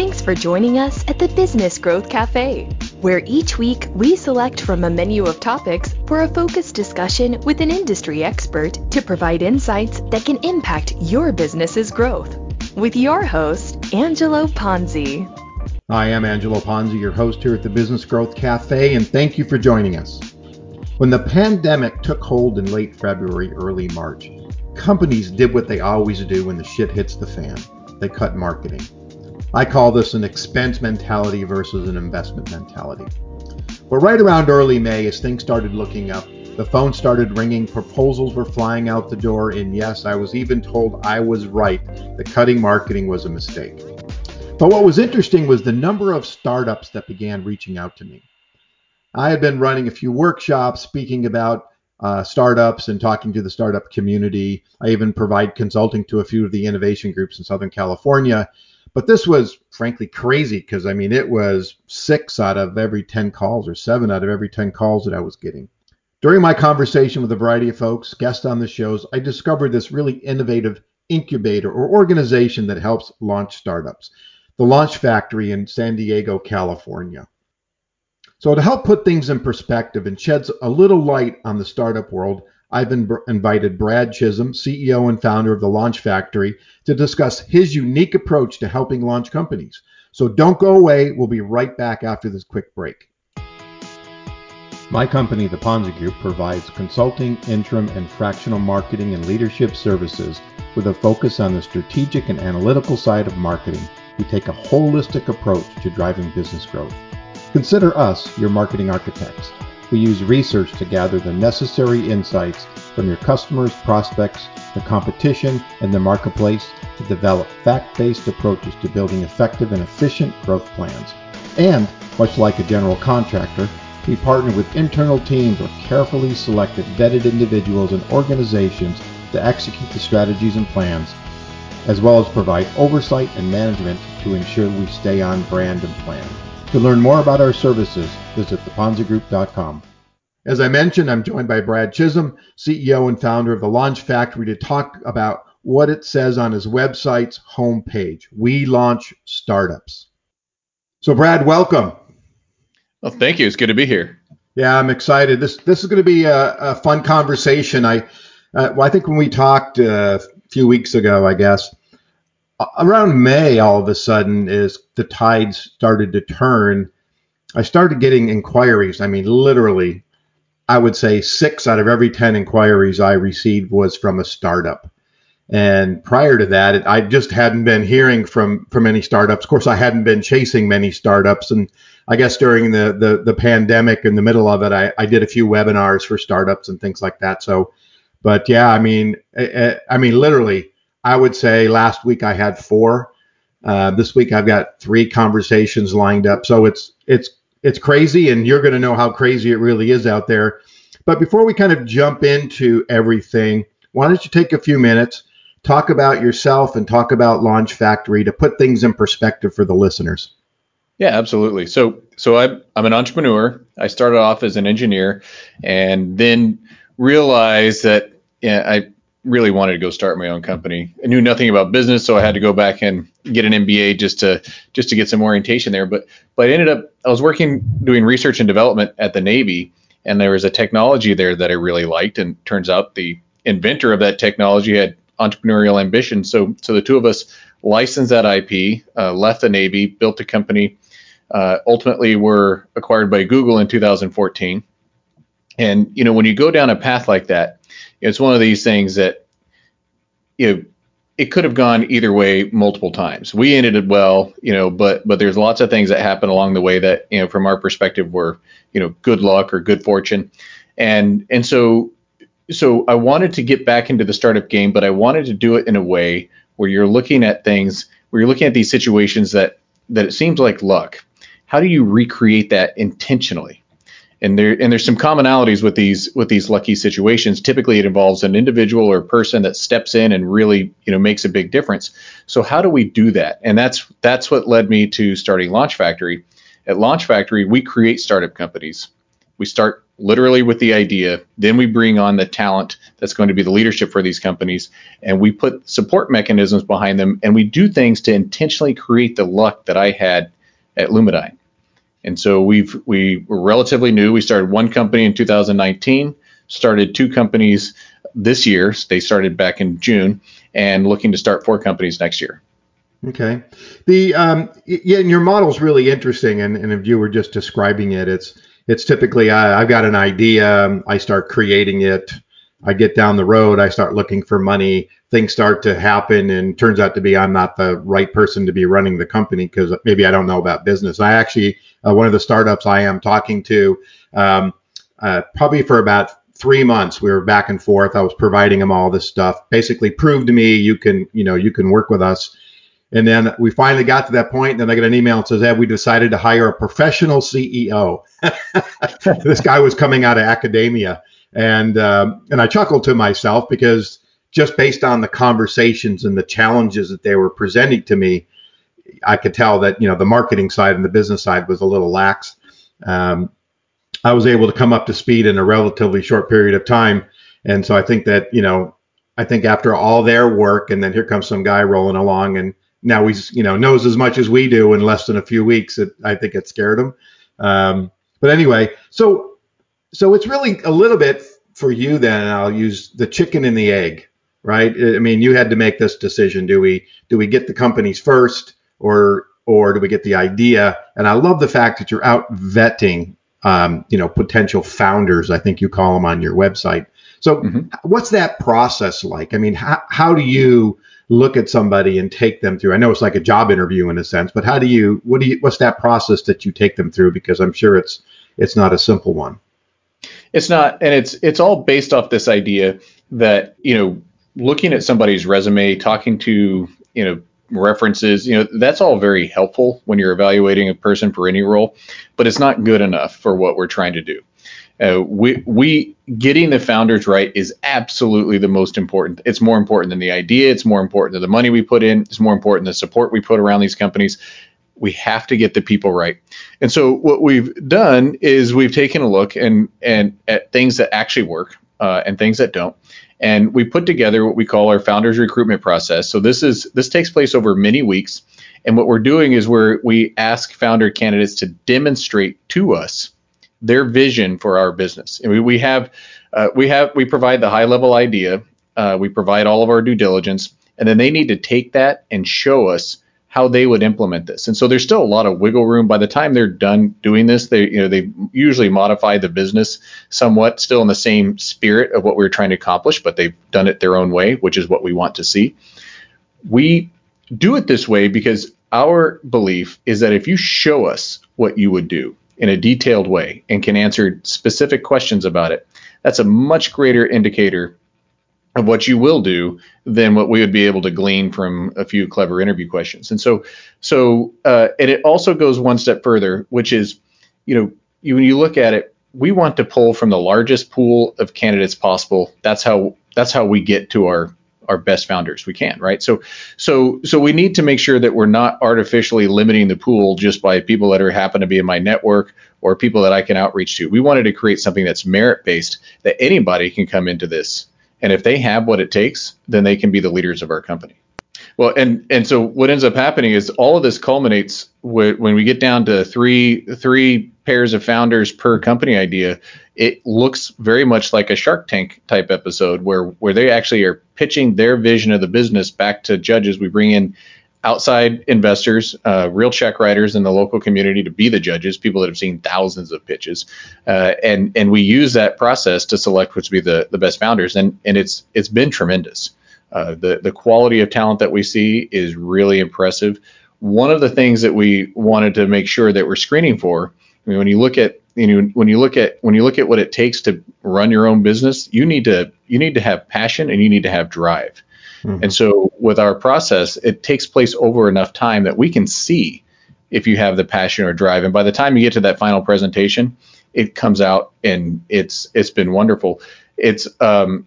Thanks for joining us at the Business Growth Cafe, where each week we select from a menu of topics for a focused discussion with an industry expert to provide insights that can impact your business's growth. With your host, Angelo Ponzi. I'm Angelo Ponzi, your host here at the Business Growth Cafe, and thank you for joining us. When the pandemic took hold in late February, early March, companies did what they always do when the shit hits the fan they cut marketing. I call this an expense mentality versus an investment mentality. But right around early May, as things started looking up, the phone started ringing, proposals were flying out the door, and yes, I was even told I was right that cutting marketing was a mistake. But what was interesting was the number of startups that began reaching out to me. I had been running a few workshops speaking about uh, startups and talking to the startup community. I even provide consulting to a few of the innovation groups in Southern California. But this was frankly crazy because I mean, it was six out of every 10 calls or seven out of every 10 calls that I was getting. During my conversation with a variety of folks, guests on the shows, I discovered this really innovative incubator or organization that helps launch startups, the Launch Factory in San Diego, California. So, to help put things in perspective and sheds a little light on the startup world, I've invited Brad Chisholm, CEO and founder of the Launch Factory, to discuss his unique approach to helping launch companies. So don't go away. We'll be right back after this quick break. My company, the Ponzi Group, provides consulting, interim, and fractional marketing and leadership services with a focus on the strategic and analytical side of marketing. We take a holistic approach to driving business growth. Consider us your marketing architects. We use research to gather the necessary insights from your customers, prospects, the competition, and the marketplace to develop fact based approaches to building effective and efficient growth plans. And, much like a general contractor, we partner with internal teams or carefully selected vetted individuals and organizations to execute the strategies and plans, as well as provide oversight and management to ensure we stay on brand and plan. To learn more about our services, visit theponzigroup.com. As I mentioned, I'm joined by Brad Chisholm, CEO and founder of the Launch Factory, to talk about what it says on his website's homepage. We launch startups. So, Brad, welcome. Well, thank you. It's good to be here. Yeah, I'm excited. This this is going to be a, a fun conversation. I uh, well, I think when we talked uh, a few weeks ago, I guess around May, all of a sudden, as the tides started to turn, I started getting inquiries. I mean, literally, I would say six out of every 10 inquiries I received was from a startup. And prior to that, I just hadn't been hearing from from any startups. Of course, I hadn't been chasing many startups, and I guess during the the, the pandemic, in the middle of it, I, I did a few webinars for startups and things like that. So, but yeah, I mean, I, I mean, literally, I would say last week I had four. Uh, this week I've got three conversations lined up. So it's it's it's crazy, and you're going to know how crazy it really is out there. But before we kind of jump into everything, why don't you take a few minutes, talk about yourself, and talk about Launch Factory to put things in perspective for the listeners? Yeah, absolutely. So so I'm I'm an entrepreneur. I started off as an engineer, and then realized that yeah, I really wanted to go start my own company. I knew nothing about business, so I had to go back and get an MBA just to just to get some orientation there. But but I ended up I was working doing research and development at the Navy, and there was a technology there that I really liked. And turns out the inventor of that technology had entrepreneurial ambition. So so the two of us licensed that IP, uh, left the Navy, built a company. Uh, ultimately, were acquired by Google in 2014. And you know when you go down a path like that it's one of these things that you know it could have gone either way multiple times. We ended it well, you know, but but there's lots of things that happen along the way that you know from our perspective were you know good luck or good fortune, and and so so I wanted to get back into the startup game, but I wanted to do it in a way where you're looking at things where you're looking at these situations that that it seems like luck. How do you recreate that intentionally? And there and there's some commonalities with these with these lucky situations. Typically it involves an individual or person that steps in and really you know makes a big difference. So how do we do that? And that's that's what led me to starting launch factory. At launch factory we create startup companies. We start literally with the idea. Then we bring on the talent that's going to be the leadership for these companies, and we put support mechanisms behind them, and we do things to intentionally create the luck that I had at Lumedyne. And so we've we were relatively new. We started one company in 2019, started two companies this year. They started back in June, and looking to start four companies next year. Okay. The um, yeah, and your model's really interesting, and, and if you were just describing it, it's it's typically uh, I've got an idea, I start creating it, I get down the road, I start looking for money, things start to happen, and turns out to be I'm not the right person to be running the company because maybe I don't know about business. I actually uh, one of the startups I am talking to, um, uh, probably for about three months we were back and forth. I was providing them all this stuff, basically prove to me you can you know you can work with us and then we finally got to that point, and then I get an email and says, "Have we decided to hire a professional CEO?" this guy was coming out of academia, and um, and I chuckled to myself because just based on the conversations and the challenges that they were presenting to me, I could tell that you know the marketing side and the business side was a little lax. Um, I was able to come up to speed in a relatively short period of time, and so I think that you know I think after all their work, and then here comes some guy rolling along and now he's you know knows as much as we do in less than a few weeks. It, I think it scared him. Um, but anyway, so so it's really a little bit for you then. I'll use the chicken and the egg, right? I mean, you had to make this decision. Do we do we get the companies first, or or do we get the idea? And I love the fact that you're out vetting, um, you know, potential founders. I think you call them on your website. So, mm-hmm. what's that process like? I mean, how, how do you look at somebody and take them through? I know it's like a job interview in a sense, but how do you what do you what's that process that you take them through? Because I'm sure it's it's not a simple one. It's not, and it's it's all based off this idea that you know looking at somebody's resume, talking to you know references, you know that's all very helpful when you're evaluating a person for any role, but it's not good enough for what we're trying to do. Uh, we we getting the founders right is absolutely the most important. It's more important than the idea. It's more important than the money we put in. It's more important than the support we put around these companies. We have to get the people right. And so what we've done is we've taken a look and and at things that actually work uh, and things that don't. And we put together what we call our founders recruitment process. So this is this takes place over many weeks. And what we're doing is we're we ask founder candidates to demonstrate to us their vision for our business. And we, we have uh, we have we provide the high level idea, uh, we provide all of our due diligence, and then they need to take that and show us how they would implement this. And so there's still a lot of wiggle room. By the time they're done doing this, they you know they usually modify the business somewhat, still in the same spirit of what we we're trying to accomplish, but they've done it their own way, which is what we want to see. We do it this way because our belief is that if you show us what you would do, in a detailed way and can answer specific questions about it, that's a much greater indicator of what you will do than what we would be able to glean from a few clever interview questions. And so, so uh, and it also goes one step further, which is, you know, you, when you look at it, we want to pull from the largest pool of candidates possible. That's how that's how we get to our our best founders we can, right? So, so, so we need to make sure that we're not artificially limiting the pool just by people that are happen to be in my network or people that I can outreach to. We wanted to create something that's merit based that anybody can come into this, and if they have what it takes, then they can be the leaders of our company. Well, and and so what ends up happening is all of this culminates when we get down to three three pairs of founders per company idea. It looks very much like a Shark Tank type episode where where they actually are pitching their vision of the business back to judges. We bring in outside investors, uh, real check writers in the local community to be the judges, people that have seen thousands of pitches, uh, and and we use that process to select which be the the best founders, and and it's it's been tremendous. Uh, the the quality of talent that we see is really impressive. One of the things that we wanted to make sure that we're screening for, I mean, when you look at you know when you look at when you look at what it takes to run your own business, you need to you need to have passion and you need to have drive. Mm-hmm. And so with our process, it takes place over enough time that we can see if you have the passion or drive. And by the time you get to that final presentation, it comes out and it's it's been wonderful. It's um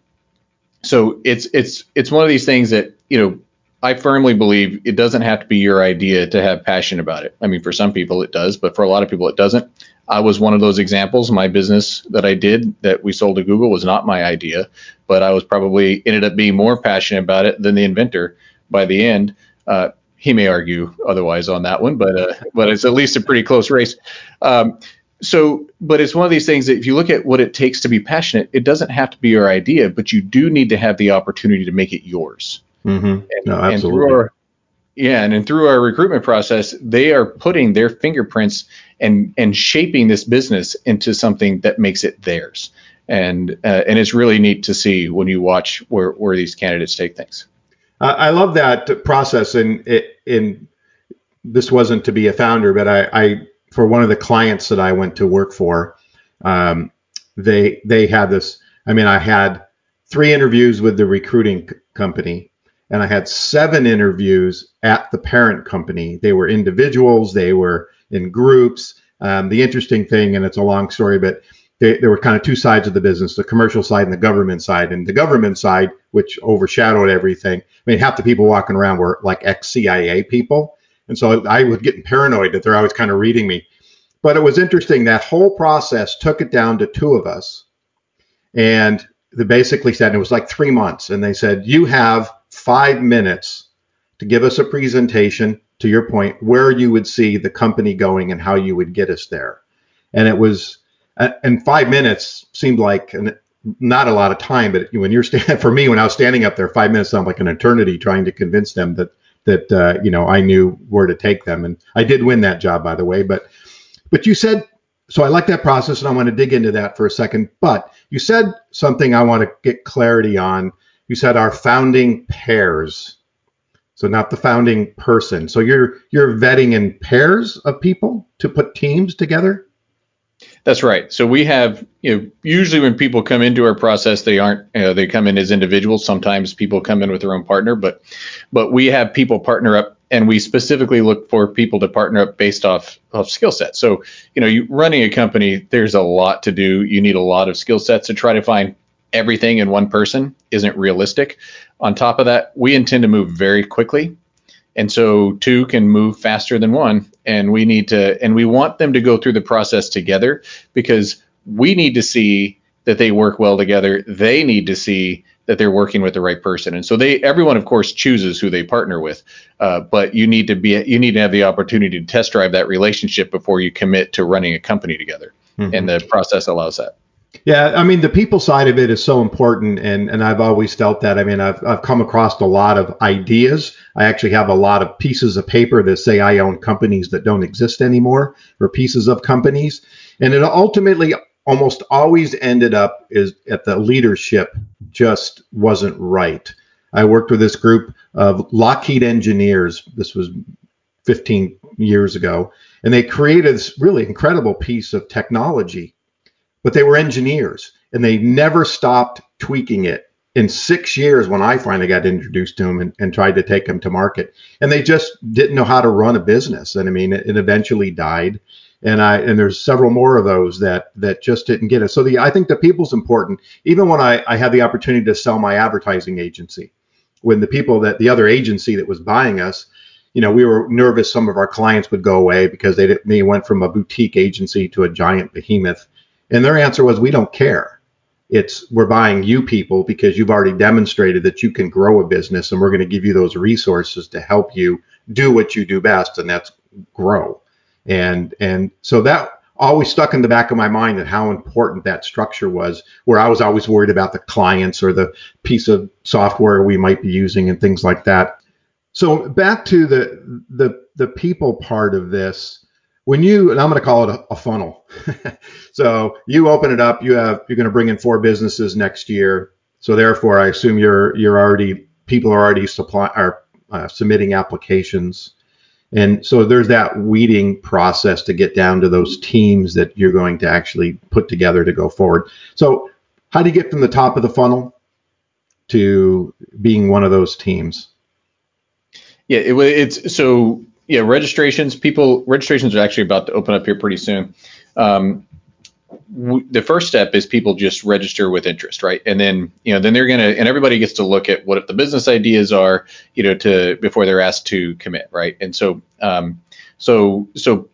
so it's it's it's one of these things that you know I firmly believe it doesn't have to be your idea to have passion about it. I mean, for some people it does, but for a lot of people it doesn't. I was one of those examples. My business that I did that we sold to Google was not my idea, but I was probably ended up being more passionate about it than the inventor by the end. Uh, he may argue otherwise on that one, but uh, but it's at least a pretty close race. Um, so, but it's one of these things that if you look at what it takes to be passionate, it doesn't have to be your idea, but you do need to have the opportunity to make it yours. Mm-hmm. And, no, absolutely. And our, yeah, and, and through our recruitment process, they are putting their fingerprints and and shaping this business into something that makes it theirs. And uh, and it's really neat to see when you watch where where these candidates take things. I love that process, and in this wasn't to be a founder, but I, I for one of the clients that I went to work for, um, they they had this. I mean, I had three interviews with the recruiting c- company, and I had seven interviews at the parent company. They were individuals, they were in groups. Um, the interesting thing, and it's a long story, but there were kind of two sides of the business: the commercial side and the government side. And the government side, which overshadowed everything. I mean, half the people walking around were like ex-CIA people and so I was getting paranoid that they're always kind of reading me. But it was interesting. That whole process took it down to two of us. And they basically said, it was like three months. And they said, you have five minutes to give us a presentation, to your point, where you would see the company going and how you would get us there. And it was, and five minutes seemed like an, not a lot of time, but when you're standing, for me, when I was standing up there, five minutes sounded like an eternity trying to convince them that that uh, you know I knew where to take them, and I did win that job, by the way. But but you said so. I like that process, and I want to dig into that for a second. But you said something I want to get clarity on. You said our founding pairs, so not the founding person. So you're you're vetting in pairs of people to put teams together. That's right. So we have, you know, usually when people come into our process, they aren't, you know, they come in as individuals. Sometimes people come in with their own partner, but, but we have people partner up, and we specifically look for people to partner up based off of skill sets. So, you know, you running a company, there's a lot to do. You need a lot of skill sets to try to find everything in one person isn't realistic. On top of that, we intend to move very quickly. And so two can move faster than one. And we need to, and we want them to go through the process together because we need to see that they work well together. They need to see that they're working with the right person. And so they, everyone of course chooses who they partner with. Uh, but you need to be, you need to have the opportunity to test drive that relationship before you commit to running a company together. Mm-hmm. And the process allows that. Yeah, I mean the people side of it is so important, and and I've always felt that. I mean, I've I've come across a lot of ideas. I actually have a lot of pieces of paper that say I own companies that don't exist anymore, or pieces of companies, and it ultimately almost always ended up is at the leadership just wasn't right. I worked with this group of Lockheed engineers. This was 15 years ago, and they created this really incredible piece of technology but they were engineers and they never stopped tweaking it in six years when I finally got introduced to them and, and, tried to take them to market. And they just didn't know how to run a business. And I mean, it, it, eventually died. And I and there's several more of those that that just didn't get it. So the I think the people's important. Even when I, I had the opportunity to sell my advertising agency, when the people that the other agency that was buying us, you know, we were nervous some of our clients would go away because they, didn't, they went from a boutique agency to a giant behemoth and their answer was, we don't care. It's we're buying you people because you've already demonstrated that you can grow a business and we're going to give you those resources to help you do what you do best and that's grow. And and so that always stuck in the back of my mind and how important that structure was where I was always worried about the clients or the piece of software we might be using and things like that. So back to the the the people part of this when you and I'm going to call it a, a funnel. so you open it up, you have you're going to bring in four businesses next year. So therefore, I assume you're you're already people are already supply are uh, submitting applications, and so there's that weeding process to get down to those teams that you're going to actually put together to go forward. So how do you get from the top of the funnel to being one of those teams? Yeah, it, it's so yeah, registrations. People registrations are actually about to open up here pretty soon. Um, w- the first step is people just register with interest, right? And then you know then they're gonna and everybody gets to look at what the business ideas are, you know, to before they're asked to commit, right? And so um, so so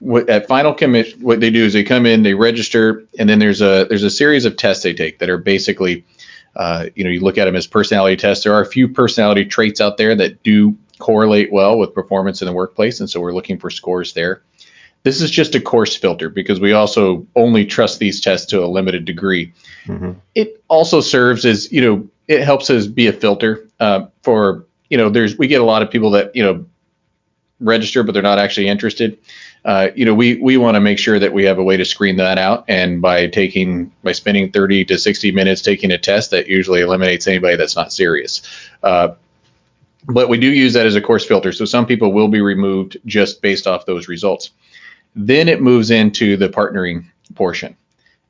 what, at final commit, what they do is they come in, they register, and then there's a there's a series of tests they take that are basically, uh, you know, you look at them as personality tests. There are a few personality traits out there that do correlate well with performance in the workplace, and so we're looking for scores there. This is just a coarse filter because we also only trust these tests to a limited degree. Mm-hmm. It also serves as, you know, it helps us be a filter uh, for, you know, there's we get a lot of people that, you know, register but they're not actually interested. Uh, you know, we we want to make sure that we have a way to screen that out, and by taking by spending 30 to 60 minutes taking a test, that usually eliminates anybody that's not serious. Uh, but we do use that as a coarse filter, so some people will be removed just based off those results. Then it moves into the partnering portion.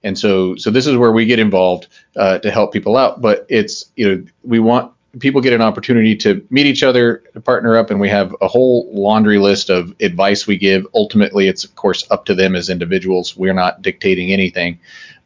And so, so this is where we get involved uh, to help people out. But it's you know we want people get an opportunity to meet each other, to partner up, and we have a whole laundry list of advice we give. Ultimately, it's of course up to them as individuals. We're not dictating anything,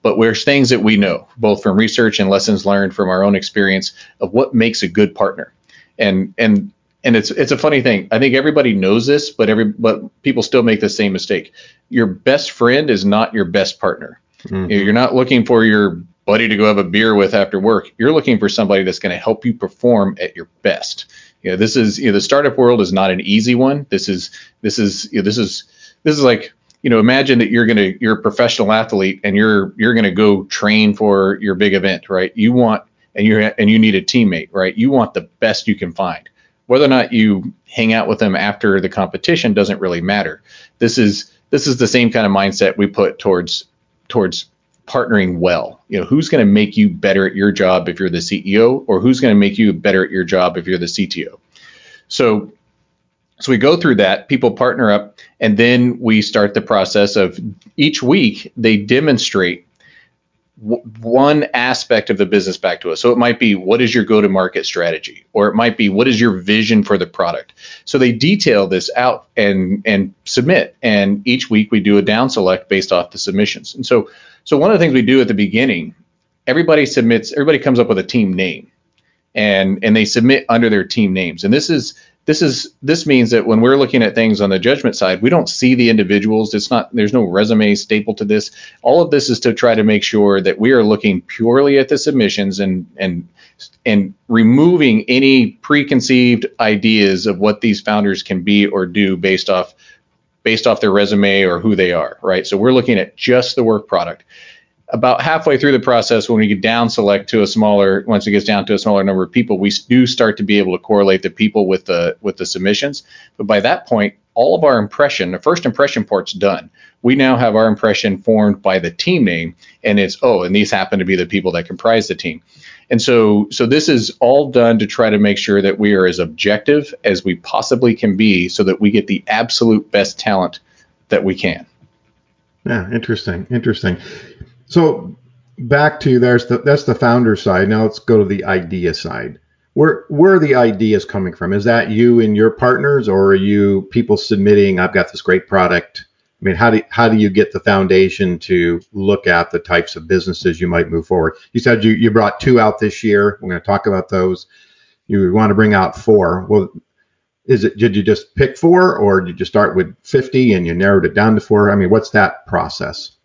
but there's things that we know, both from research and lessons learned from our own experience of what makes a good partner. And and and it's it's a funny thing. I think everybody knows this, but every but people still make the same mistake. Your best friend is not your best partner. Mm-hmm. You're not looking for your buddy to go have a beer with after work. You're looking for somebody that's going to help you perform at your best. You know, this is you know the startup world is not an easy one. This is this is you know, this is this is like you know imagine that you're gonna you're a professional athlete and you're you're gonna go train for your big event, right? You want and you and you need a teammate, right? You want the best you can find whether or not you hang out with them after the competition doesn't really matter. This is this is the same kind of mindset we put towards towards partnering well. You know, who's going to make you better at your job if you're the CEO, or who's going to make you better at your job if you're the CTO. So, so we go through that. People partner up, and then we start the process of each week they demonstrate one aspect of the business back to us. So it might be what is your go to market strategy or it might be what is your vision for the product. So they detail this out and and submit and each week we do a down select based off the submissions. And so so one of the things we do at the beginning everybody submits everybody comes up with a team name and and they submit under their team names. And this is this is this means that when we're looking at things on the judgment side, we don't see the individuals. It's not there's no resume staple to this. All of this is to try to make sure that we are looking purely at the submissions and and and removing any preconceived ideas of what these founders can be or do based off based off their resume or who they are, right? So we're looking at just the work product about halfway through the process, when we get down select to a smaller, once it gets down to a smaller number of people, we do start to be able to correlate the people with the with the submissions. But by that point, all of our impression, the first impression part's done. We now have our impression formed by the team name, and it's oh, and these happen to be the people that comprise the team. And so, so this is all done to try to make sure that we are as objective as we possibly can be, so that we get the absolute best talent that we can. Yeah, interesting, interesting. So back to there's the that's the founder side. Now let's go to the idea side. Where where are the ideas coming from? Is that you and your partners, or are you people submitting? I've got this great product. I mean, how do how do you get the foundation to look at the types of businesses you might move forward? You said you you brought two out this year. We're going to talk about those. You want to bring out four. Well, is it did you just pick four, or did you start with 50 and you narrowed it down to four? I mean, what's that process?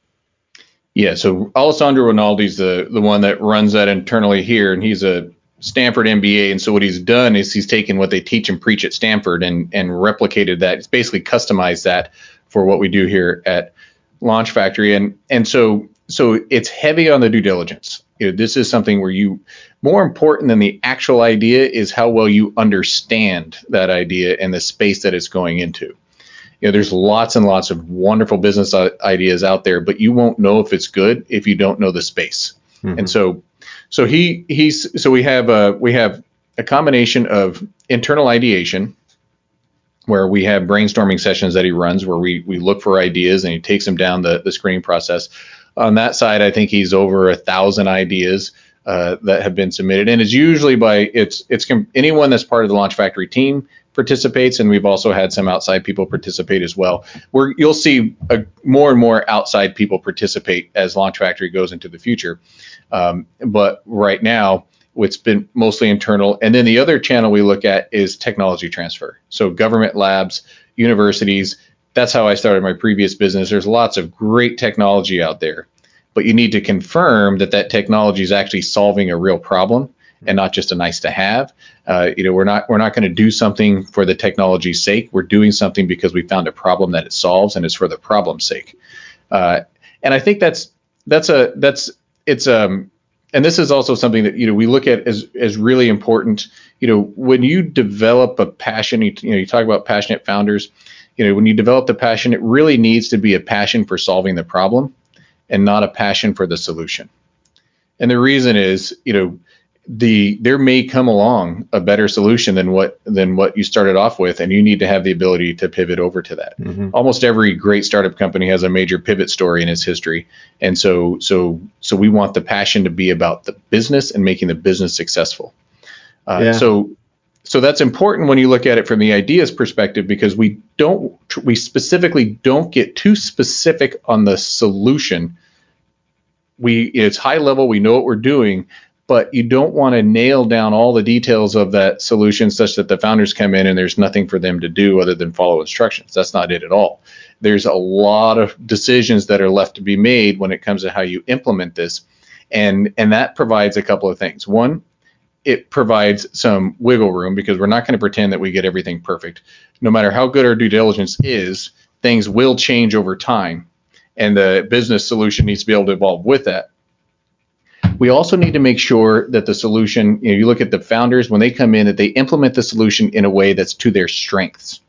Yeah, so Alessandro Rinaldi's the the one that runs that internally here, and he's a Stanford MBA. And so what he's done is he's taken what they teach and preach at Stanford and and replicated that. It's basically customized that for what we do here at Launch Factory. And and so so it's heavy on the due diligence. You know, this is something where you more important than the actual idea is how well you understand that idea and the space that it's going into you know, there's lots and lots of wonderful business ideas out there, but you won't know if it's good if you don't know the space. Mm-hmm. And so, so he he's so we have a we have a combination of internal ideation where we have brainstorming sessions that he runs where we we look for ideas and he takes them down the the screening process. On that side, I think he's over a thousand ideas uh, that have been submitted, and it's usually by it's it's anyone that's part of the Launch Factory team participates, and we've also had some outside people participate as well. Where you'll see a, more and more outside people participate as Launch Factory goes into the future. Um, but right now, it's been mostly internal. And then the other channel we look at is technology transfer. So government labs, universities. That's how I started my previous business. There's lots of great technology out there, but you need to confirm that that technology is actually solving a real problem and not just a nice to have. Uh, you know, we're not we're not going to do something for the technology's sake. We're doing something because we found a problem that it solves, and it's for the problem's sake. Uh, and I think that's that's a that's it's um and this is also something that you know we look at as as really important. You know, when you develop a passion, you, you know, you talk about passionate founders. You know, when you develop the passion, it really needs to be a passion for solving the problem, and not a passion for the solution. And the reason is, you know, the there may come along a better solution than what than what you started off with and you need to have the ability to pivot over to that mm-hmm. almost every great startup company has a major pivot story in its history and so so so we want the passion to be about the business and making the business successful uh, yeah. so so that's important when you look at it from the ideas perspective because we don't we specifically don't get too specific on the solution we it's high level we know what we're doing but you don't want to nail down all the details of that solution such that the founders come in and there's nothing for them to do other than follow instructions. That's not it at all. There's a lot of decisions that are left to be made when it comes to how you implement this. And and that provides a couple of things. One, it provides some wiggle room because we're not going to pretend that we get everything perfect. No matter how good our due diligence is, things will change over time and the business solution needs to be able to evolve with that. We also need to make sure that the solution, you know, you look at the founders when they come in, that they implement the solution in a way that's to their strengths,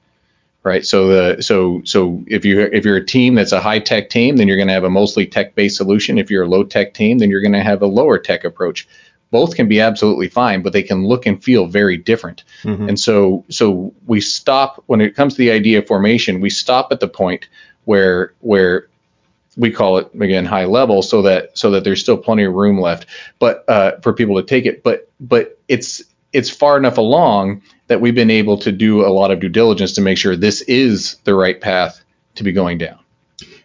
right? So the so so if you if you're a team that's a high tech team, then you're going to have a mostly tech based solution. If you're a low tech team, then you're going to have a lower tech approach. Both can be absolutely fine, but they can look and feel very different. Mm-hmm. And so so we stop when it comes to the idea of formation. We stop at the point where where we call it again high level so that so that there's still plenty of room left but uh, for people to take it. But but it's it's far enough along that we've been able to do a lot of due diligence to make sure this is the right path to be going down.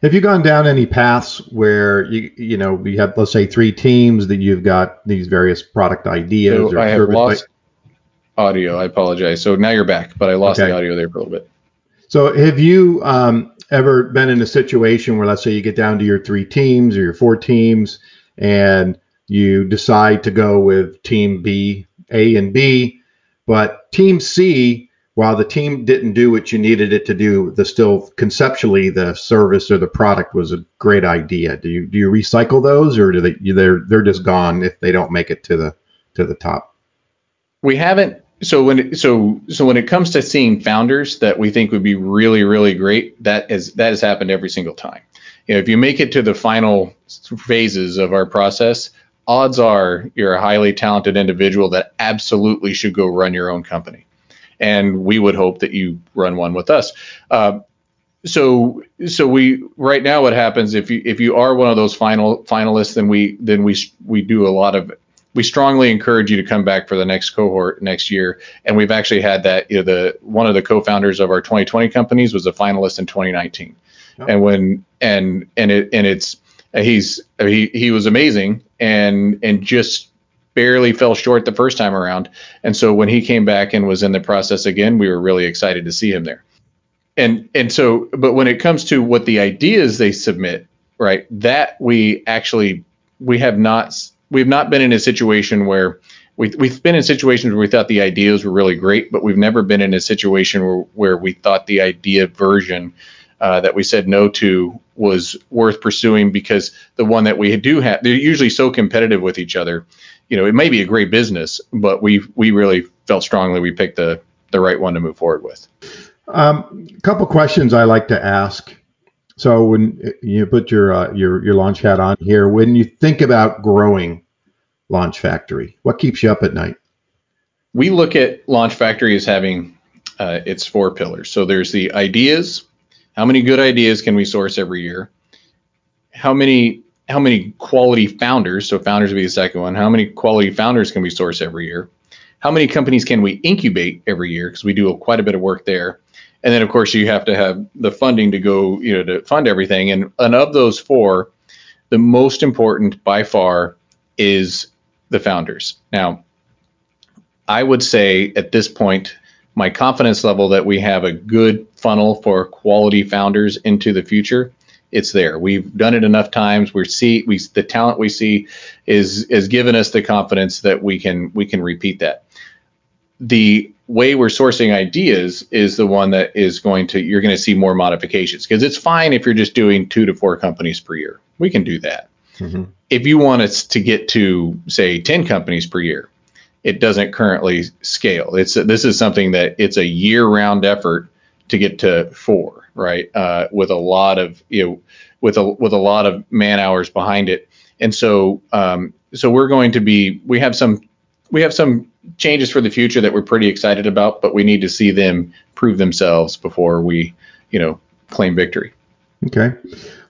Have you gone down any paths where you you know you have let's say three teams that you've got these various product ideas so or I have lost audio I apologize. So now you're back but I lost okay. the audio there for a little bit. So have you um, ever been in a situation where, let's say, you get down to your three teams or your four teams, and you decide to go with team B, A, and B, but team C, while the team didn't do what you needed it to do, the still conceptually the service or the product was a great idea. Do you do you recycle those, or do they they're they're just gone if they don't make it to the to the top? We haven't so when it, so so when it comes to seeing founders that we think would be really really great, that is that has happened every single time. You know, if you make it to the final phases of our process, odds are you're a highly talented individual that absolutely should go run your own company, and we would hope that you run one with us. Uh, so so we right now what happens if you if you are one of those final finalists then we then we we do a lot of we strongly encourage you to come back for the next cohort next year. And we've actually had that. You know, the one of the co-founders of our 2020 companies was a finalist in 2019. Oh. And when and and it and it's he's he he was amazing and and just barely fell short the first time around. And so when he came back and was in the process again, we were really excited to see him there. And and so but when it comes to what the ideas they submit, right? That we actually we have not we've not been in a situation where we, we've been in situations where we thought the ideas were really great, but we've never been in a situation where, where we thought the idea version uh, that we said no to was worth pursuing because the one that we do have, they're usually so competitive with each other. You know, it may be a great business, but we we really felt strongly we picked the the right one to move forward with. A um, couple questions I like to ask so when you put your uh, your your launch hat on here, when you think about growing Launch Factory, what keeps you up at night? We look at Launch Factory as having uh, its four pillars. So there's the ideas. How many good ideas can we source every year? How many how many quality founders? So founders would be the second one. How many quality founders can we source every year? how many companies can we incubate every year? Because we do quite a bit of work there. And then, of course, you have to have the funding to go, you know, to fund everything. And, and of those four, the most important by far is the founders. Now, I would say at this point, my confidence level that we have a good funnel for quality founders into the future it's there. We've done it enough times. We see we the talent we see is is given us the confidence that we can we can repeat that. The way we're sourcing ideas is the one that is going to you're going to see more modifications because it's fine if you're just doing two to four companies per year. We can do that. Mm-hmm. If you want us to get to say 10 companies per year, it doesn't currently scale. It's this is something that it's a year-round effort to get to four, right? Uh, with a lot of you know, with a with a lot of man hours behind it, and so um, so we're going to be we have some we have some changes for the future that we're pretty excited about, but we need to see them prove themselves before we you know claim victory. Okay,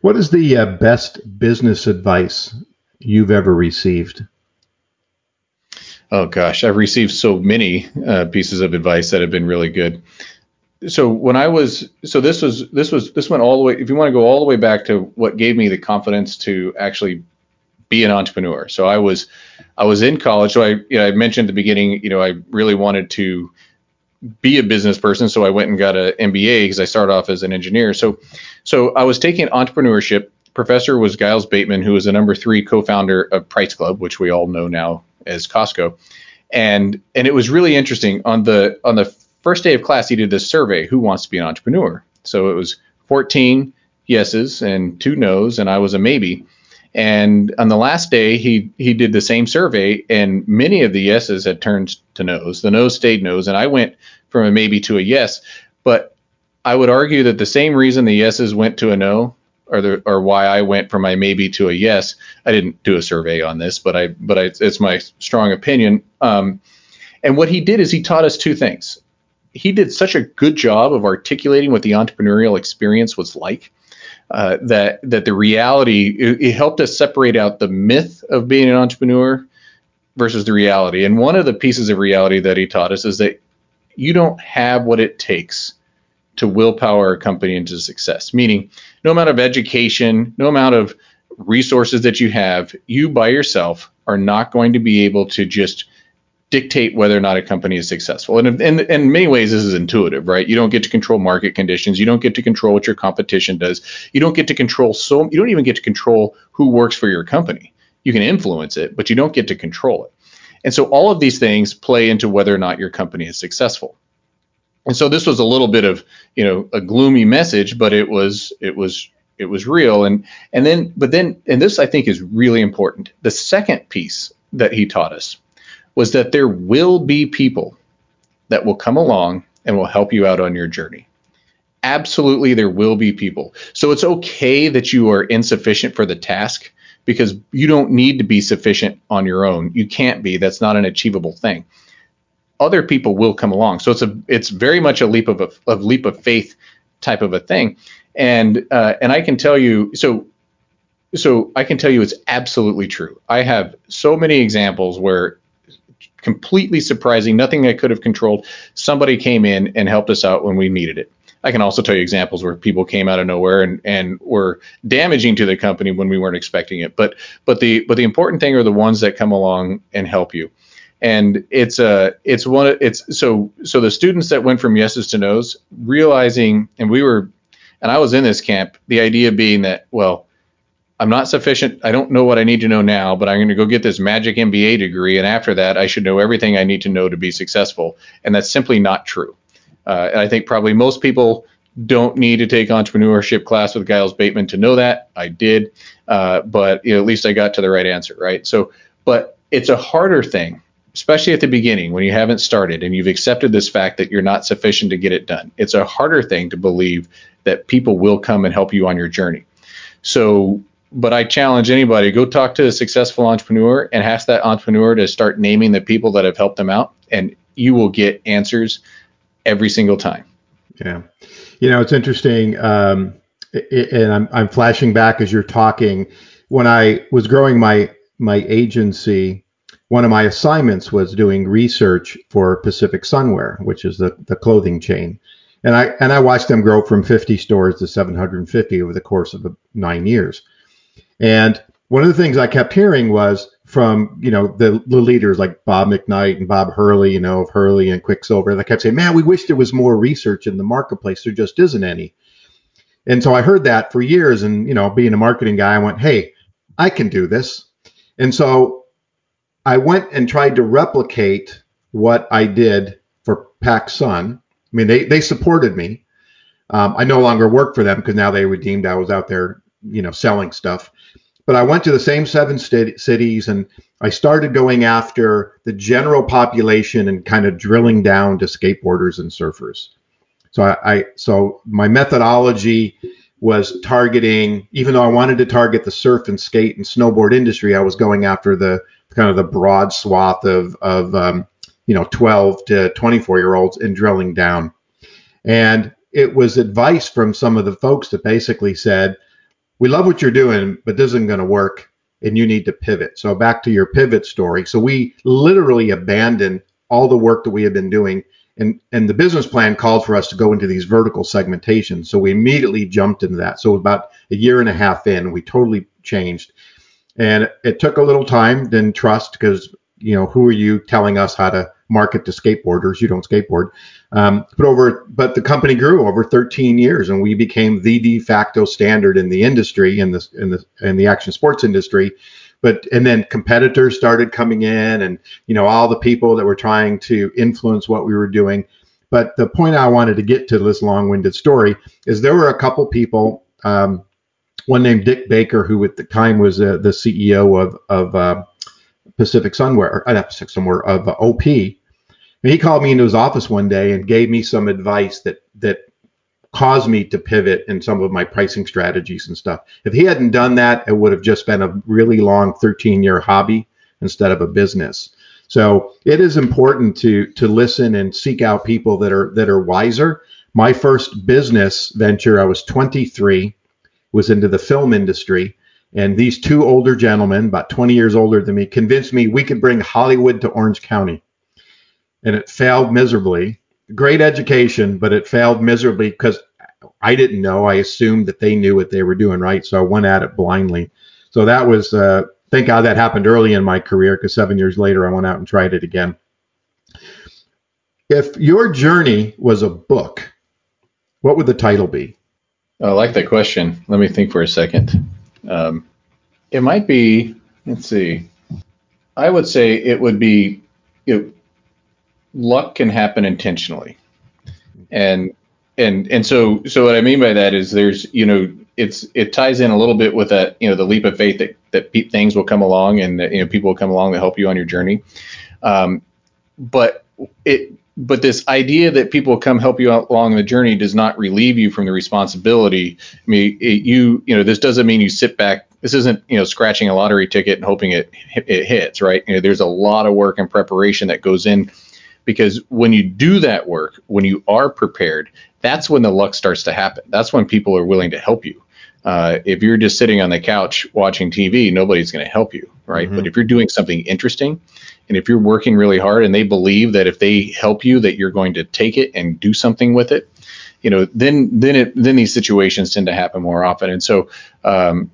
what is the uh, best business advice you've ever received? Oh gosh, I've received so many uh, pieces of advice that have been really good so when I was so this was this was this went all the way if you want to go all the way back to what gave me the confidence to actually be an entrepreneur. So I was I was in college. So I you know I mentioned at the beginning, you know, I really wanted to be a business person, so I went and got an MBA because I started off as an engineer. So so I was taking entrepreneurship. Professor was Giles Bateman, who was the number three co-founder of Price Club, which we all know now as Costco. And and it was really interesting on the on the first day of class, he did this survey who wants to be an entrepreneur? So it was 14 yeses and two nos, and I was a maybe. And on the last day, he he did the same survey, and many of the yeses had turned to nos. The nos stayed nos, and I went from a maybe to a yes. But I would argue that the same reason the yeses went to a no, or the or why I went from my maybe to a yes. I didn't do a survey on this, but I but I, it's my strong opinion. Um, and what he did is he taught us two things he did such a good job of articulating what the entrepreneurial experience was like. Uh, that that the reality it, it, helped us separate out the myth of being an entrepreneur versus the reality. And one of the pieces of reality that he taught us is that you don't have what it takes to willpower a company into success. Meaning, no amount of education, no amount of resources that you have, you by yourself are not going to be able to just dictate whether or not a company is successful. And in, in, many ways, this is intuitive, right? You don't get to control market conditions. You don't get to control what your competition does. You don't get to control so. You don't even get to control who works for your company. You can influence it, but you don't get to control it. And so all of these things play into whether or not your company is successful. And so this was a little bit of you know a gloomy message, but it was it was it was real. And and then but then and this I think is really important. The second piece that he taught us was that there will be people that will come along and will help you out on your journey. Absolutely, there will be people. So it's okay that you are insufficient for the task because you don't need to be sufficient on your own. You can't be. That's not an achievable thing. Other people will come along. So it's a it's very much a leap of a, a leap of faith type of a thing. And uh, and I can tell you so so I can tell you it's absolutely true. I have so many examples where completely surprising, nothing I could have controlled. Somebody came in and helped us out when we needed it. I can also tell you examples where people came out of nowhere and, and were damaging to the company when we weren't expecting it. But but the but the important thing are the ones that come along and help you. And it's a uh, it's one it's so so the students that went from yeses to nos realizing and we were and I was in this camp. The idea being that well I'm not sufficient. I don't know what I need to know now, but I'm going to go get this magic MBA degree. And after that, I should know everything I need to know to be successful. And that's simply not true. Uh, I think probably most people don't need to take entrepreneurship class with Giles Bateman to know that. I did, uh, but you know, at least I got to the right answer, right? So, but it's a harder thing, especially at the beginning when you haven't started and you've accepted this fact that you're not sufficient to get it done. It's a harder thing to believe that people will come and help you on your journey. So but I challenge anybody go talk to a successful entrepreneur and ask that entrepreneur to start naming the people that have helped them out, and you will get answers every single time. Yeah, you know it's interesting, um, and I'm I'm flashing back as you're talking. When I was growing my my agency, one of my assignments was doing research for Pacific Sunwear, which is the, the clothing chain. And I and I watched them grow from 50 stores to 750 over the course of nine years. And one of the things I kept hearing was from you know the, the leaders like Bob McKnight and Bob Hurley, you know of Hurley and Quiksilver. They kept saying, "Man, we wish there was more research in the marketplace. There just isn't any." And so I heard that for years, and you know, being a marketing guy, I went, "Hey, I can do this." And so I went and tried to replicate what I did for PacSun. I mean, they they supported me. Um, I no longer work for them because now they redeemed. I was out there, you know, selling stuff. But I went to the same seven st- cities and I started going after the general population and kind of drilling down to skateboarders and surfers. So I, I so my methodology was targeting, even though I wanted to target the surf and skate and snowboard industry, I was going after the kind of the broad swath of of um, you know 12 to 24 year olds and drilling down. And it was advice from some of the folks that basically said, we love what you're doing, but this isn't going to work and you need to pivot. So back to your pivot story. So we literally abandoned all the work that we had been doing and and the business plan called for us to go into these vertical segmentations. So we immediately jumped into that. So about a year and a half in, we totally changed. And it took a little time, then trust, because you know, who are you telling us how to market to skateboarders? You don't skateboard. Um, but over, but the company grew over 13 years, and we became the de facto standard in the industry, in the in the in the action sports industry. But and then competitors started coming in, and you know all the people that were trying to influence what we were doing. But the point I wanted to get to this long-winded story is there were a couple people. Um, one named Dick Baker, who at the time was uh, the CEO of of uh, Pacific Sunwear, uh, not Pacific Sunwear, of uh, OP. And he called me into his office one day and gave me some advice that that caused me to pivot in some of my pricing strategies and stuff. If he hadn't done that, it would have just been a really long 13 year hobby instead of a business. So it is important to to listen and seek out people that are that are wiser. My first business venture, I was 23, was into the film industry. And these two older gentlemen, about 20 years older than me, convinced me we could bring Hollywood to Orange County. And it failed miserably. Great education, but it failed miserably because I didn't know. I assumed that they knew what they were doing, right? So I went at it blindly. So that was, uh, thank God that happened early in my career because seven years later I went out and tried it again. If your journey was a book, what would the title be? I like that question. Let me think for a second. Um, it might be, let's see, I would say it would be, know, luck can happen intentionally. And, and, and so, so what I mean by that is there's, you know, it's, it ties in a little bit with that, you know, the leap of faith that, that things will come along and, that, you know, people will come along to help you on your journey. Um, but it, but this idea that people come help you out along the journey does not relieve you from the responsibility. I mean, it, you you know this doesn't mean you sit back. This isn't you know scratching a lottery ticket and hoping it it hits, right? You know, there's a lot of work and preparation that goes in because when you do that work, when you are prepared, that's when the luck starts to happen. That's when people are willing to help you. Uh, if you're just sitting on the couch watching TV, nobody's going to help you, right? Mm-hmm. But if you're doing something interesting, and if you're working really hard and they believe that if they help you that you're going to take it and do something with it, you know, then then it then these situations tend to happen more often. And so um,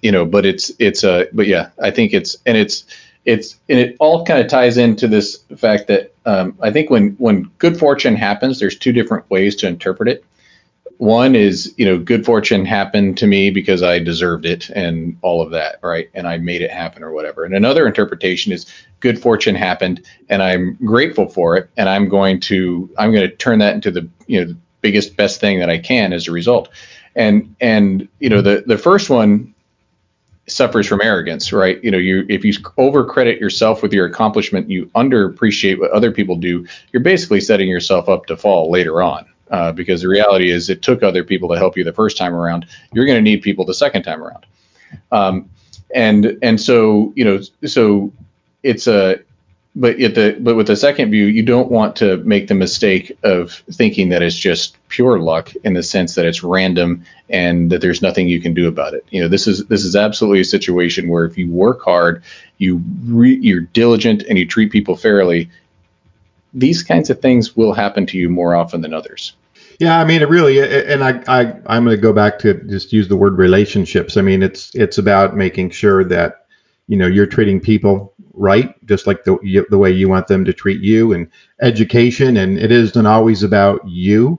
you know, but it's it's a uh, but yeah, I think it's and it's it's and it all kind of ties into this fact that um, I think when when good fortune happens, there's two different ways to interpret it. One is, you know, good fortune happened to me because I deserved it and all of that, right? And I made it happen or whatever. And another interpretation is good fortune happened and I'm grateful for it and I'm going to I'm going to turn that into the, you know, biggest best thing that I can as a result. And and you know, the the first one suffers from arrogance, right? You know, you if you overcredit yourself with your accomplishment, you underappreciate what other people do, you're basically setting yourself up to fall later on uh, because the reality is it took other people to help you the first time around. You're going to need people the second time around. Um, and and so you know so it's a but at the but with the second view, you don't want to make the mistake of thinking that it's just pure luck in the sense that it's random and that there's nothing you can do about it. You know, this is this is absolutely a situation where if you work hard, you re, you're diligent, and you treat people fairly, these kinds of things will happen to you more often than others. Yeah, I mean, it really, and I, I, I'm going to go back to just use the word relationships. I mean, it's, it's about making sure that, you know, you're treating people right, just like the the way you want them to treat you, and education. And it isn't always about you.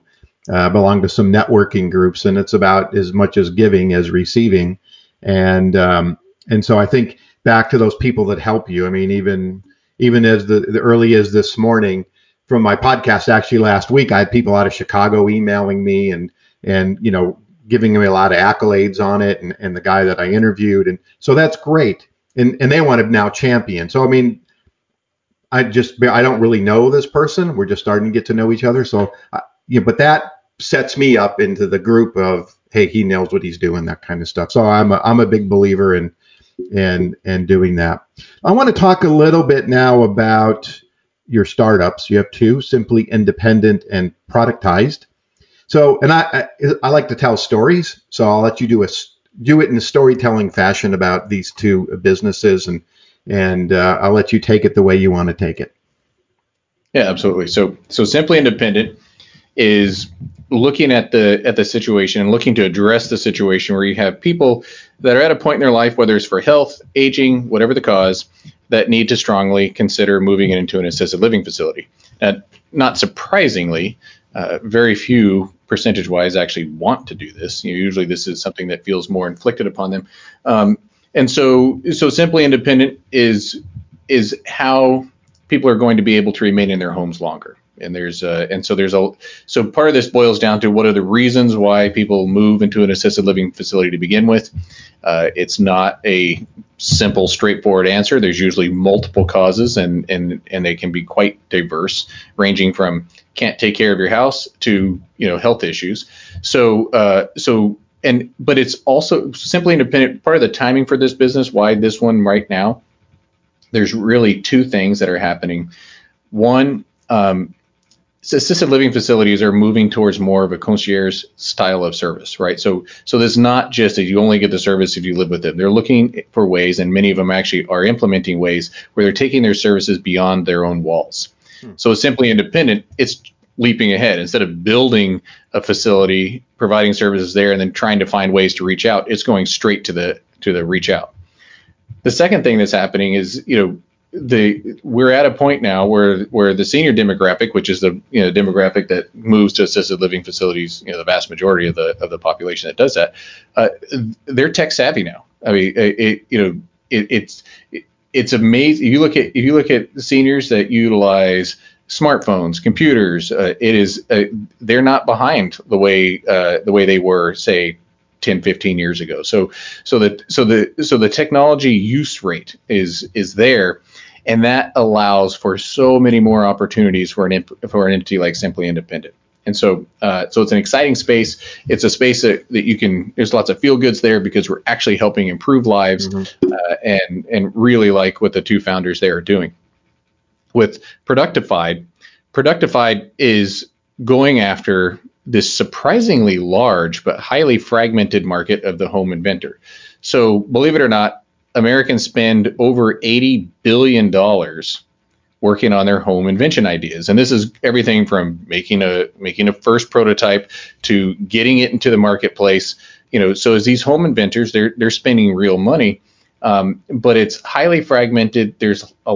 Uh, belong to some networking groups, and it's about as much as giving as receiving. And um, and so I think back to those people that help you. I mean, even even as the, the early as this morning from my podcast actually last week, I had people out of Chicago emailing me and and you know giving me a lot of accolades on it, and, and the guy that I interviewed, and so that's great and and they want to now champion. So I mean, I just I don't really know this person. We're just starting to get to know each other. So uh, yeah, but that sets me up into the group of hey, he knows what he's doing, that kind of stuff. So I'm a, I'm a big believer in and and doing that. I want to talk a little bit now about your startups. You have two, simply independent and productized. So, and I, I, I like to tell stories. So I'll let you do a do it in a storytelling fashion about these two businesses, and and uh, I'll let you take it the way you want to take it. Yeah, absolutely. So so simply independent is looking at the at the situation and looking to address the situation where you have people that are at a point in their life, whether it's for health, aging, whatever the cause, that need to strongly consider moving into an assisted living facility. And not surprisingly, uh, very few percentage wise actually want to do this. You know, usually this is something that feels more inflicted upon them. Um, and so, so simply independent is is how people are going to be able to remain in their homes longer. And there's uh, and so there's a so part of this boils down to what are the reasons why people move into an assisted living facility to begin with. Uh, it's not a simple, straightforward answer. There's usually multiple causes, and and and they can be quite diverse, ranging from can't take care of your house to you know health issues. So uh, so and but it's also simply independent. Part of the timing for this business, why this one right now, there's really two things that are happening. One, um, assisted living facilities are moving towards more of a concierge style of service, right? So, so there's not just that you only get the service if you live with them. They're looking for ways, and many of them actually are implementing ways where they're taking their services beyond their own walls. Hmm. So, it's simply independent. It's leaping ahead instead of building a facility, providing services there, and then trying to find ways to reach out. It's going straight to the to the reach out. The second thing that's happening is, you know, the we're at a point now where where the senior demographic, which is the you know demographic that moves to assisted living facilities, you know the vast majority of the of the population that does that, uh, they're tech savvy now. I mean, it, it you know it, it's it, it's amazing. If you look at if you look at seniors that utilize smartphones, computers, uh, it is uh, they're not behind the way uh, the way they were say 10 15 years ago so so that so the so the technology use rate is is there and that allows for so many more opportunities for an for an entity like Simply Independent. And so, uh, so it's an exciting space. It's a space that, that you can. There's lots of feel goods there because we're actually helping improve lives, mm-hmm. uh, and and really like what the two founders there are doing. With Productified, Productified is going after this surprisingly large but highly fragmented market of the home inventor. So, believe it or not, Americans spend over $80 billion working on their home invention ideas. And this is everything from making a making a first prototype to getting it into the marketplace. You know, so as these home inventors, they're they're spending real money, um, but it's highly fragmented. There's a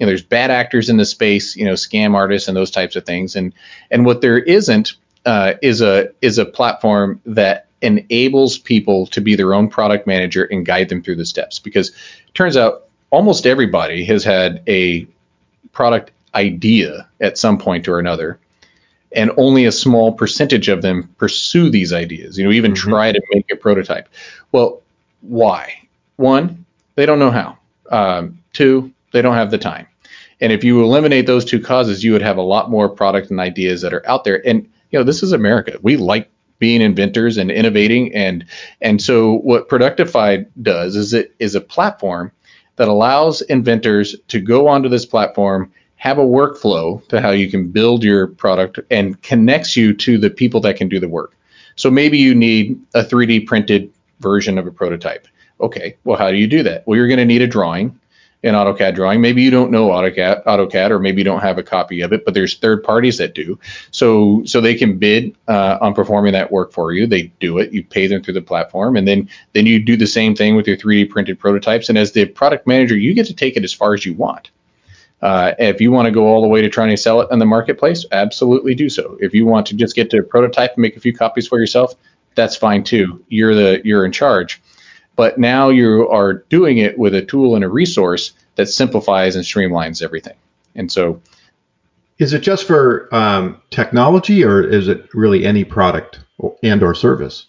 you know, there's bad actors in the space, you know, scam artists and those types of things. And and what there isn't uh, is a is a platform that enables people to be their own product manager and guide them through the steps. Because it turns out almost everybody has had a product idea at some point or another and only a small percentage of them pursue these ideas you know even mm-hmm. try to make a prototype. Well why? One they don't know how. Um, two they don't have the time. And if you eliminate those two causes you would have a lot more product and ideas that are out there. And you know this is america. We like being inventors and innovating and and so what productified does is it is a platform that allows inventors to go onto this platform, have a workflow to how you can build your product and connects you to the people that can do the work. So maybe you need a 3D printed version of a prototype. Okay, well, how do you do that? Well, you're going to need a drawing an AutoCAD drawing. Maybe you don't know AutoCAD, AutoCAD, or maybe you don't have a copy of it, but there's third parties that do. So so they can bid uh, on performing that work for you. They do it. You pay them through the platform, and then then you do the same thing with your 3D printed prototypes. And as the product manager, you get to take it as far as you want. Uh, if you want to go all the way to trying to sell it in the marketplace, absolutely do so. If you want to just get to a prototype and make a few copies for yourself, that's fine too. You're the you're in charge but now you are doing it with a tool and a resource that simplifies and streamlines everything. And so, is it just for um, technology, or is it really any product and or service?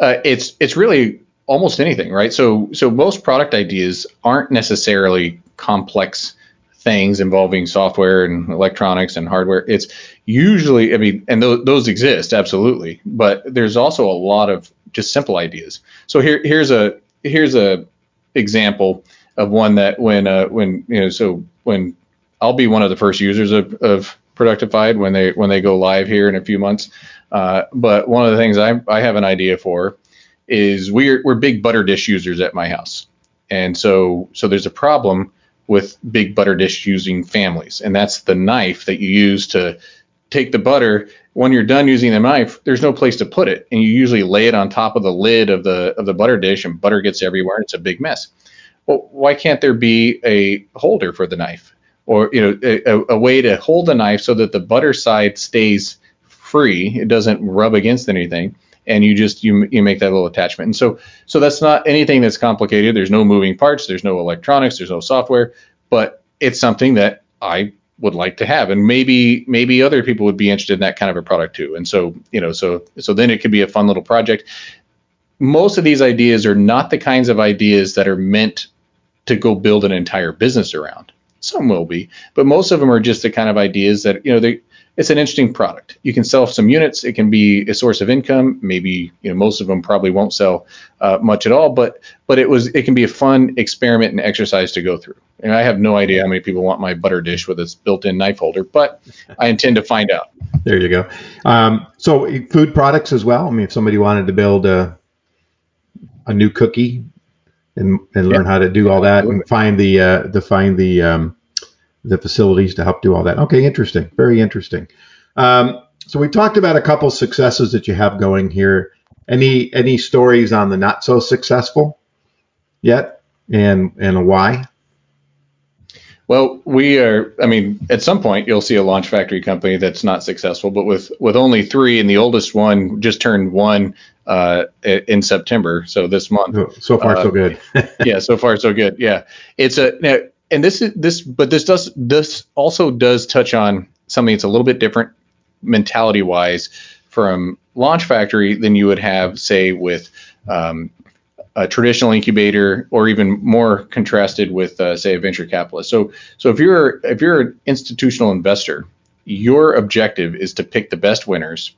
Uh, it's it's really almost anything, right? So so most product ideas aren't necessarily complex things involving software and electronics and hardware. It's usually, I mean, and th- those exist absolutely, but there's also a lot of just simple ideas. So here here's a here's a example of one that when uh, when you know so when I'll be one of the first users of, of Productified when they when they go live here in a few months. Uh, but one of the things I, I have an idea for is we're we're big butter dish users at my house, and so so there's a problem with big butter dish using families, and that's the knife that you use to take the butter when you're done using the knife, there's no place to put it, and you usually lay it on top of the lid of the of the butter dish, and butter gets everywhere, and it's a big mess. Well, why can't there be a holder for the knife, or you know, a, a way to hold the knife so that the butter side stays free, it doesn't rub against anything, and you just you you make that little attachment. And so so that's not anything that's complicated. There's no moving parts, there's no electronics, there's no software, but it's something that I would like to have. And maybe maybe other people would be interested in that kind of a product too. And so you know so so then it could be a fun little project. Most of these ideas are not the kinds of ideas that are meant to go build an entire business around. Some will be but most of them are just the kind of ideas that you know they it's an interesting product. You can sell some units. It can be a source of income. Maybe you know most of them probably won't sell uh, much at all, but but it was it can be a fun experiment and exercise to go through. And I have no idea how many people want my butter dish with its built-in knife holder, but I intend to find out. There you go. Um, so food products as well. I mean, if somebody wanted to build a a new cookie and and learn how to do all that and find the uh, to find the um, the facilities to help do all that. Okay, interesting. Very interesting. Um, so we talked about a couple successes that you have going here. Any any stories on the not so successful yet, and and why? Well, we are. I mean, at some point you'll see a launch factory company that's not successful, but with with only three, and the oldest one just turned one uh, in September, so this month. Oh, so far, uh, so good. yeah, so far so good. Yeah, it's a and this is this, but this does this also does touch on something that's a little bit different mentality wise from Launch Factory than you would have, say, with um, a traditional incubator, or even more contrasted with, uh, say, a venture capitalist. So, so if you're if you're an institutional investor, your objective is to pick the best winners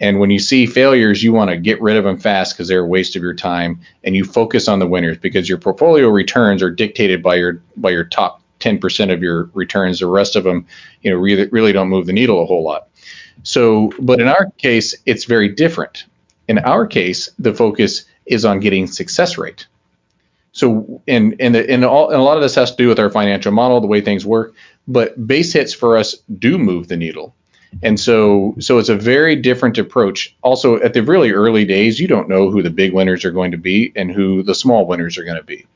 and when you see failures, you want to get rid of them fast because they're a waste of your time, and you focus on the winners because your portfolio returns are dictated by your by your top 10% of your returns. The rest of them, you know, really really don't move the needle a whole lot. So, but in our case, it's very different. In our case, the focus is on getting success rate. So, and and and, all, and a lot of this has to do with our financial model, the way things work. But base hits for us do move the needle. And so, so it's a very different approach. Also, at the really early days, you don't know who the big winners are going to be and who the small winners are going to be.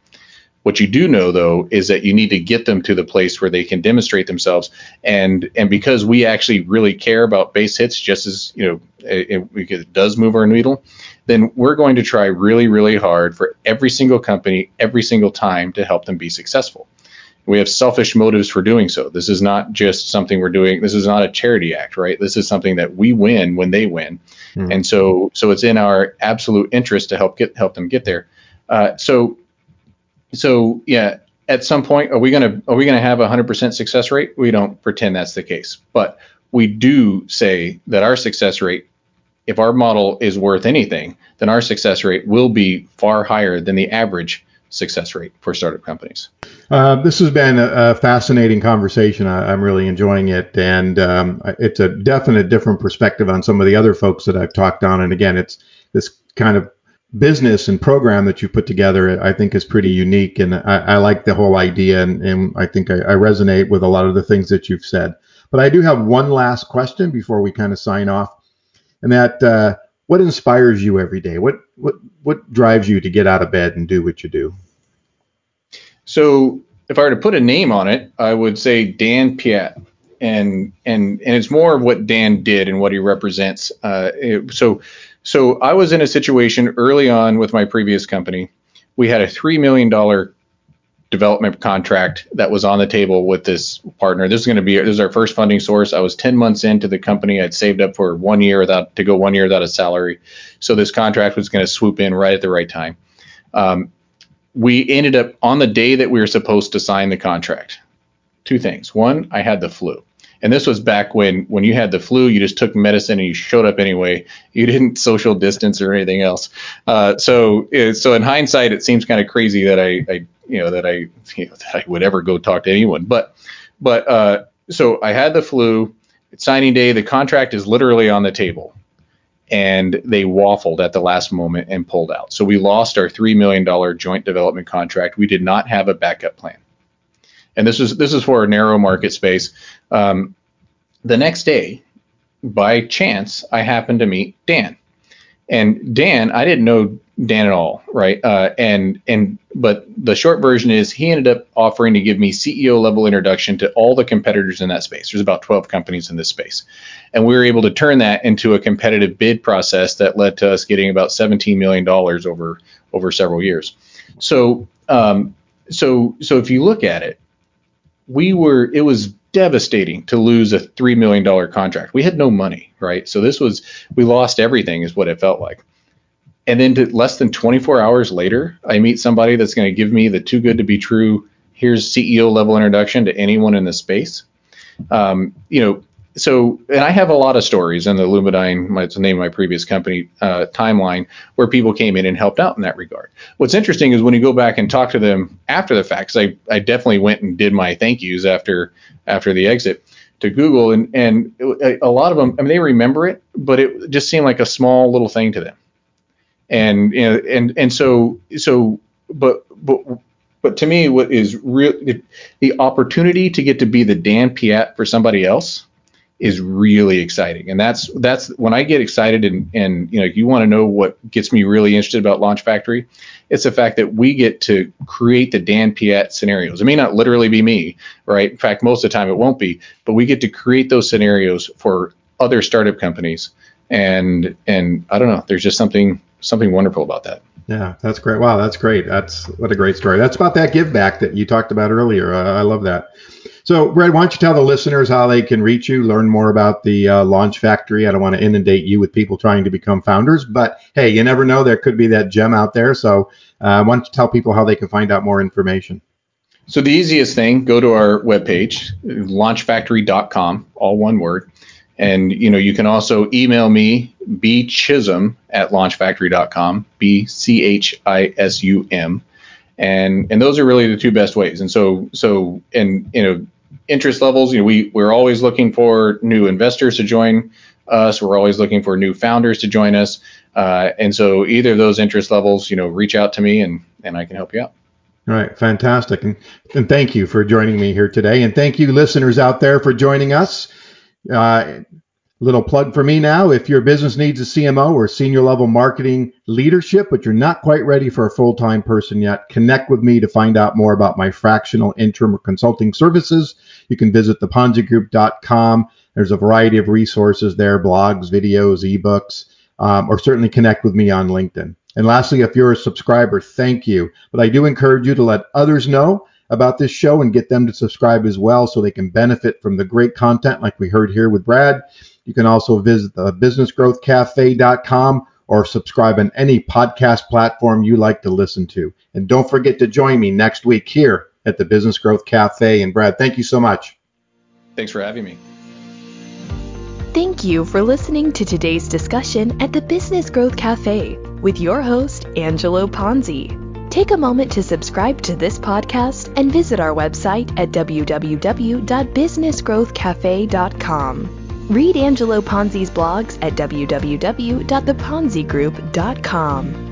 What you do know, though, is that you need to get them to the place where they can demonstrate themselves. And and because we actually really care about base hits, just as you know, it, it does move our needle, then we're going to try really, really hard for every single company, every single time to help them be successful we have selfish motives for doing so. This is not just something we're doing. This is not a charity act, right? This is something that we win when they win, mm-hmm. and so so it's in our absolute interest to help get help them get there. Uh, so so yeah, at some point, are we gonna are we gonna have a hundred percent success rate? We don't pretend that's the case, but we do say that our success rate, if our model is worth anything, then our success rate will be far higher than the average success rate for startup companies. Uh, this has been a, a fascinating conversation. I, am really enjoying it, and um, it's a definite different perspective on some of the other folks that I've talked on. And again, it's this kind of business and program that you put together. I think is pretty unique, and I, I like the whole idea, and, and I think I, I, resonate with a lot of the things that you've said. But I do have one last question before we kind of sign off, and that uh, what inspires you every day? What what what drives you to get out of bed and do what you do? So if I were to put a name on it, I would say Dan Piat. And and and it's more of what Dan did and what he represents. Uh, it, so so I was in a situation early on with my previous company. We had a three million dollar development contract that was on the table with this partner. This is going to be this is our first funding source. I was 10 months into the company. I'd saved up for one year without to go one year without a salary. So this contract was going to swoop in right at the right time. Um, we ended up on the day that we were supposed to sign the contract. Two things. One, I had the flu. And this was back when when you had the flu, you just took medicine and you showed up anyway. You didn't social distance or anything else. Uh, so so in hindsight, it seems kind of crazy that I, I you know that I you know, that I would ever go talk to anyone. But but uh, so I had the flu. It's signing day. The contract is literally on the table and they waffled at the last moment and pulled out. So we lost our $3 million joint development contract. We did not have a backup plan. And this is this is for a narrow market space. Um, the next day, by chance, I happened to meet Dan. And Dan, I didn't know Dan at all, right? Uh, and and but the short version is he ended up offering to give me CEO level introduction to all the competitors in that space. There's about 12 companies in this space, and we were able to turn that into a competitive bid process that led to us getting about 17 million dollars over over several years. So um, so so if you look at it, we were it was devastating to lose a three million dollar contract. We had no money, right? So this was we lost everything, is what it felt like and then to less than 24 hours later, I meet somebody that's going to give me the too good to be true. Here's CEO level introduction to anyone in the space. Um, you know, so and I have a lot of stories in the Lumidyne, my, the name of my previous company uh, timeline, where people came in and helped out in that regard. What's interesting is when you go back and talk to them after the fact, I I definitely went and did my thank yous after after the exit to Google, and and a lot of them, I mean, they remember it, but it just seemed like a small little thing to them and you know, and and so so but but but to me what is real the opportunity to get to be the Dan Piat for somebody else is really exciting and that's that's when I get excited and and you know you want to know what gets me really interested about Launch Factory it's the fact that we get to create the Dan Piat scenarios it may not literally be me right in fact most of the time it won't be but we get to create those scenarios for other startup companies and and I don't know there's just something something wonderful about that. Yeah, that's great. Wow, that's great. That's what a great story. That's about that give back that you talked about earlier. Uh, I love that. So, Brad, why don't you tell the listeners how they can reach you, learn more about the uh, Launch Factory? I don't want to inundate you with people trying to become founders, but hey, you never know. There could be that gem out there. So, uh, why don't you tell people how they can find out more information? So, the easiest thing, go to our webpage, launchfactory.com, all one word. And you know, you can also email me b chisum at launchfactory.com, b c h i s u m, and and those are really the two best ways. And so so and you know, interest levels, you know, we we're always looking for new investors to join us. We're always looking for new founders to join us. Uh, and so either of those interest levels, you know, reach out to me and and I can help you out. All right, fantastic. And, and thank you for joining me here today. And thank you, listeners out there, for joining us. Uh, little plug for me now. If your business needs a CMO or senior level marketing leadership, but you're not quite ready for a full time person yet, connect with me to find out more about my fractional interim consulting services. You can visit theponzigroup.com. There's a variety of resources there blogs, videos, ebooks, um, or certainly connect with me on LinkedIn. And lastly, if you're a subscriber, thank you. But I do encourage you to let others know about this show and get them to subscribe as well so they can benefit from the great content like we heard here with Brad. You can also visit the businessgrowthcafe.com or subscribe on any podcast platform you like to listen to. And don't forget to join me next week here at the Business Growth Cafe. And Brad, thank you so much. Thanks for having me. Thank you for listening to today's discussion at the Business Growth Cafe with your host, Angelo Ponzi. Take a moment to subscribe to this podcast and visit our website at www.businessgrowthcafe.com. Read Angelo Ponzi's blogs at www.theponzigroup.com.